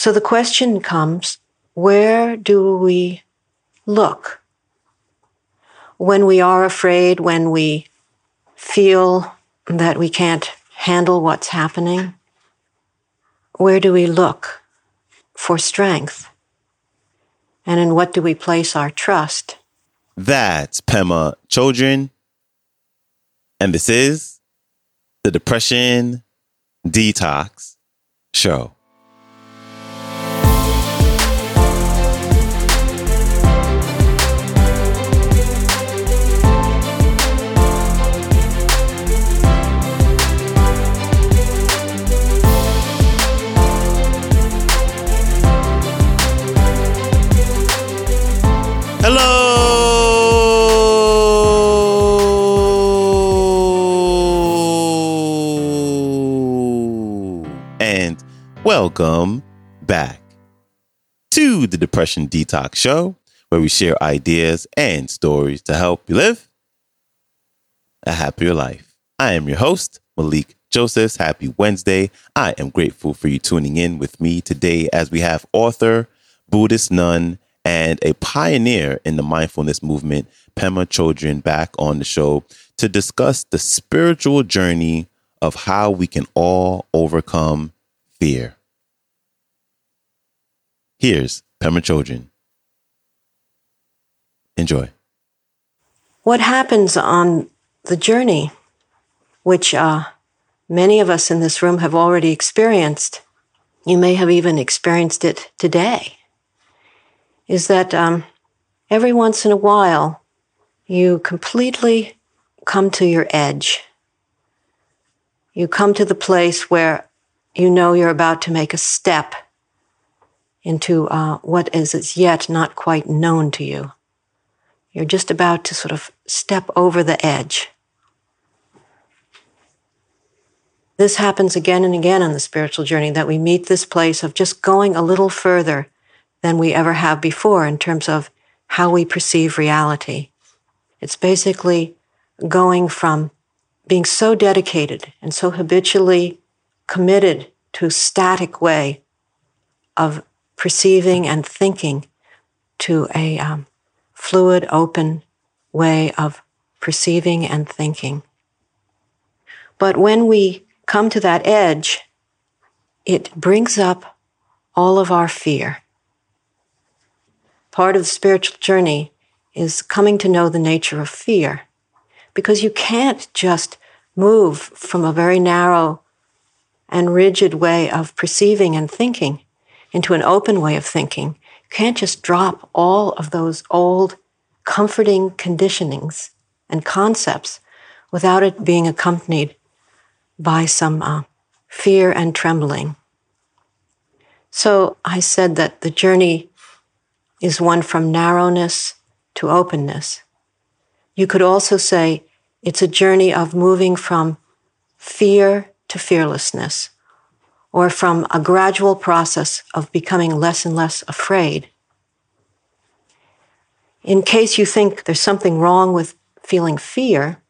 So the question comes where do we look? When we are afraid, when we feel that we can't handle what's happening, where do we look for strength? And in what do we place our trust? That's Pema Chodron. And this is the Depression Detox Show. Welcome back to the Depression Detox Show, where we share ideas and stories to help you live a happier life. I am your host, Malikee Josephs. Happy Wednesday. I am grateful for you tuning in with me today as we have author, Buddhist nun, and a pioneer in the mindfulness movement, Pema Chodron, back on the show to discuss the spiritual journey of how we can all overcome fear. Here's Pema Chodron. Enjoy. What happens on the journey, which uh, many of us in this room have already experienced, you may have even experienced it today, is that um, every once in a while you completely come to your edge. You come to the place where you know you're about to make a step into uh, what is as yet not quite known to you. You're just about to sort of step over the edge. This happens again and again on the spiritual journey that we meet this place of just going a little further than we ever have before in terms of how we perceive reality. It's basically going from being so dedicated and so habitually committed to a static way of perceiving and thinking to a um, fluid, open way of perceiving and thinking. But when we come to that edge, it brings up all of our fear. Part of the spiritual journey is coming to know the nature of fear. Because you can't just move from a very narrow and rigid way of perceiving and thinking into an open way of thinking. You can't just drop all of those old comforting conditionings and concepts without it being accompanied by some uh, fear and trembling. So I said that the journey is one from narrowness to openness. You could also say it's a journey of moving from fear to fearlessness, or from a gradual process of becoming less and less afraid. In case you think there's something wrong with feeling fear,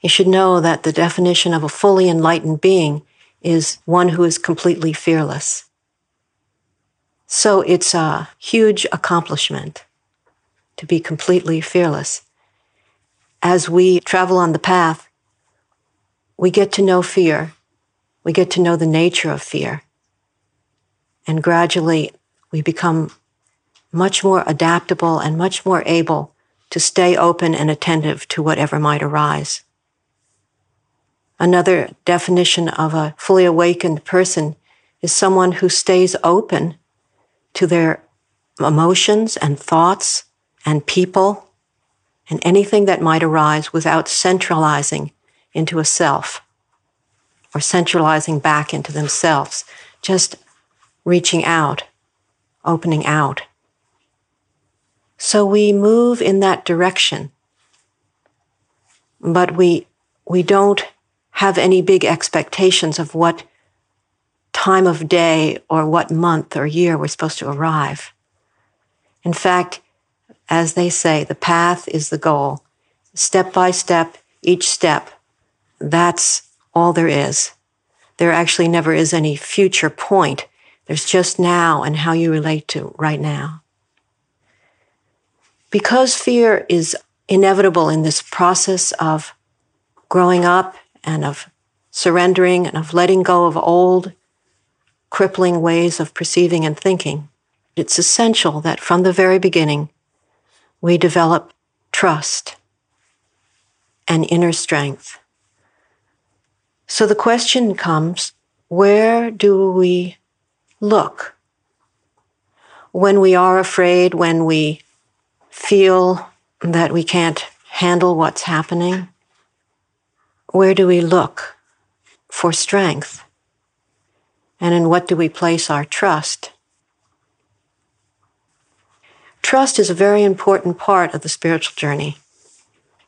you should know that the definition of a fully enlightened being is one who is completely fearless. So it's a huge accomplishment to be completely fearless. As we travel on the path, we get to know fear. We get to know the nature of fear. And gradually, we become much more adaptable and much more able to stay open and attentive to whatever might arise. Another definition of a fully awakened person is someone who stays open to their emotions and thoughts and people and anything that might arise without centralizing into a self or centralizing back into themselves, just reaching out, opening out. So we move in that direction, but we, we don't have any big expectations of what time of day or what month or year we're supposed to arrive. In fact, as they say, the path is the goal. Step by step, each step, that's all there is. There actually never is any future point. There's just now and how you relate to right now. Because fear is inevitable in this process of growing up and of surrendering and of letting go of old, crippling ways of perceiving and thinking, it's essential that from the very beginning we develop trust and inner strength. So the question comes where do we look? When we are afraid, when we feel that we can't handle what's happening, where do we look for strength? And in what do we place our trust? Trust is a very important part of the spiritual journey.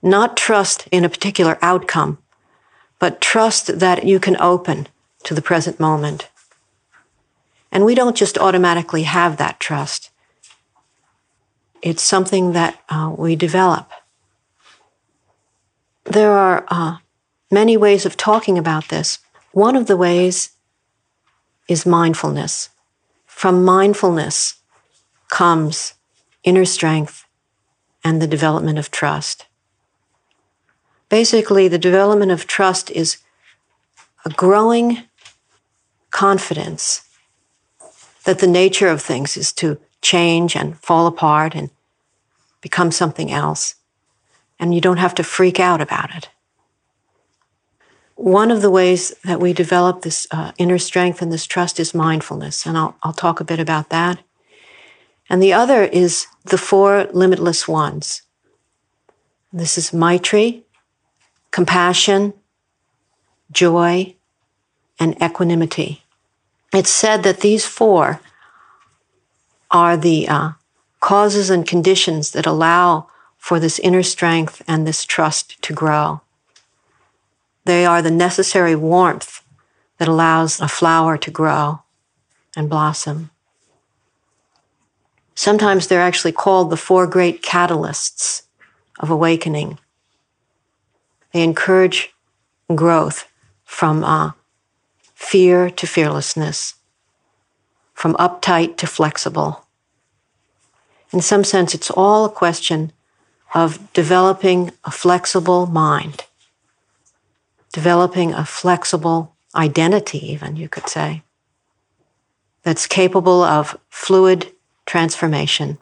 Not trust in a particular outcome, but trust that you can open to the present moment. And we don't just automatically have that trust. It's something that uh, we develop. There are uh, many ways of talking about this. One of the ways is mindfulness. From mindfulness comes inner strength and the development of trust. Basically, the development of trust is a growing confidence that the nature of things is to change and fall apart and become something else. And you don't have to freak out about it. One of the ways that we develop this uh, inner strength and this trust is mindfulness. And I'll, I'll talk a bit about that. And the other is the four limitless ones. This is Maitri, compassion, joy, and equanimity. It's said that these four are the uh, causes and conditions that allow for this inner strength and this trust to grow. They are the necessary warmth that allows a flower to grow and blossom. Sometimes they're actually called the four great catalysts of awakening. They encourage growth from uh, fear to fearlessness, from uptight to flexible. In some sense, it's all a question of developing a flexible mind, developing a flexible identity, even, you could say, that's capable of fluid transformation.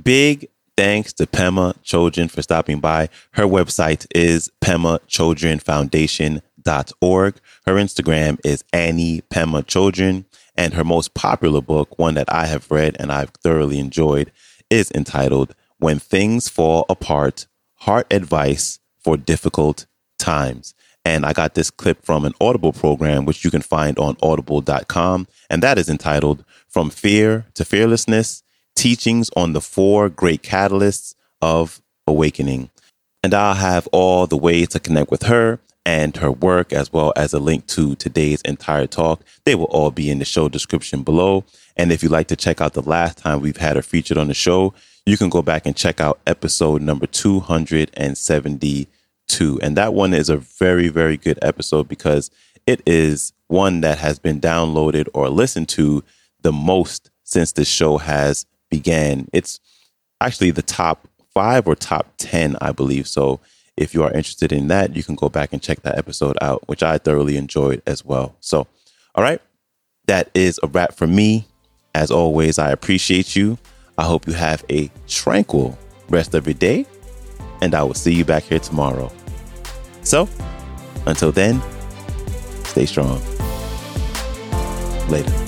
Big thanks to Pema Chodron for stopping by. Her website is pemachodronfoundation.org. Her Instagram is Ani Pema Chodron. And her most popular book, one that I have read and I've thoroughly enjoyed, is entitled When Things Fall Apart Heart Advice for Difficult Times. And I got this clip from an Audible program, which you can find on audible.com. And that is entitled From Fear to Fearlessness Teachings on the Four Great Catalysts of Awakening. And I'll have all the ways to connect with her and her work, as well as a link to today's entire talk. They will all be in the show description below. And if you'd like to check out the last time we've had her featured on the show, you can go back and check out episode number 272. And that one is a very, very good episode because it is one that has been downloaded or listened to the most since the show has began. It's actually the top five or top 10, I believe. So if you are interested in that, you can go back and check that episode out, which I thoroughly enjoyed as well. So, all right, that is a wrap for me. As always, I appreciate you. I hope you have a tranquil rest of your day, and I will see you back here tomorrow. So, until then, stay strong. Later.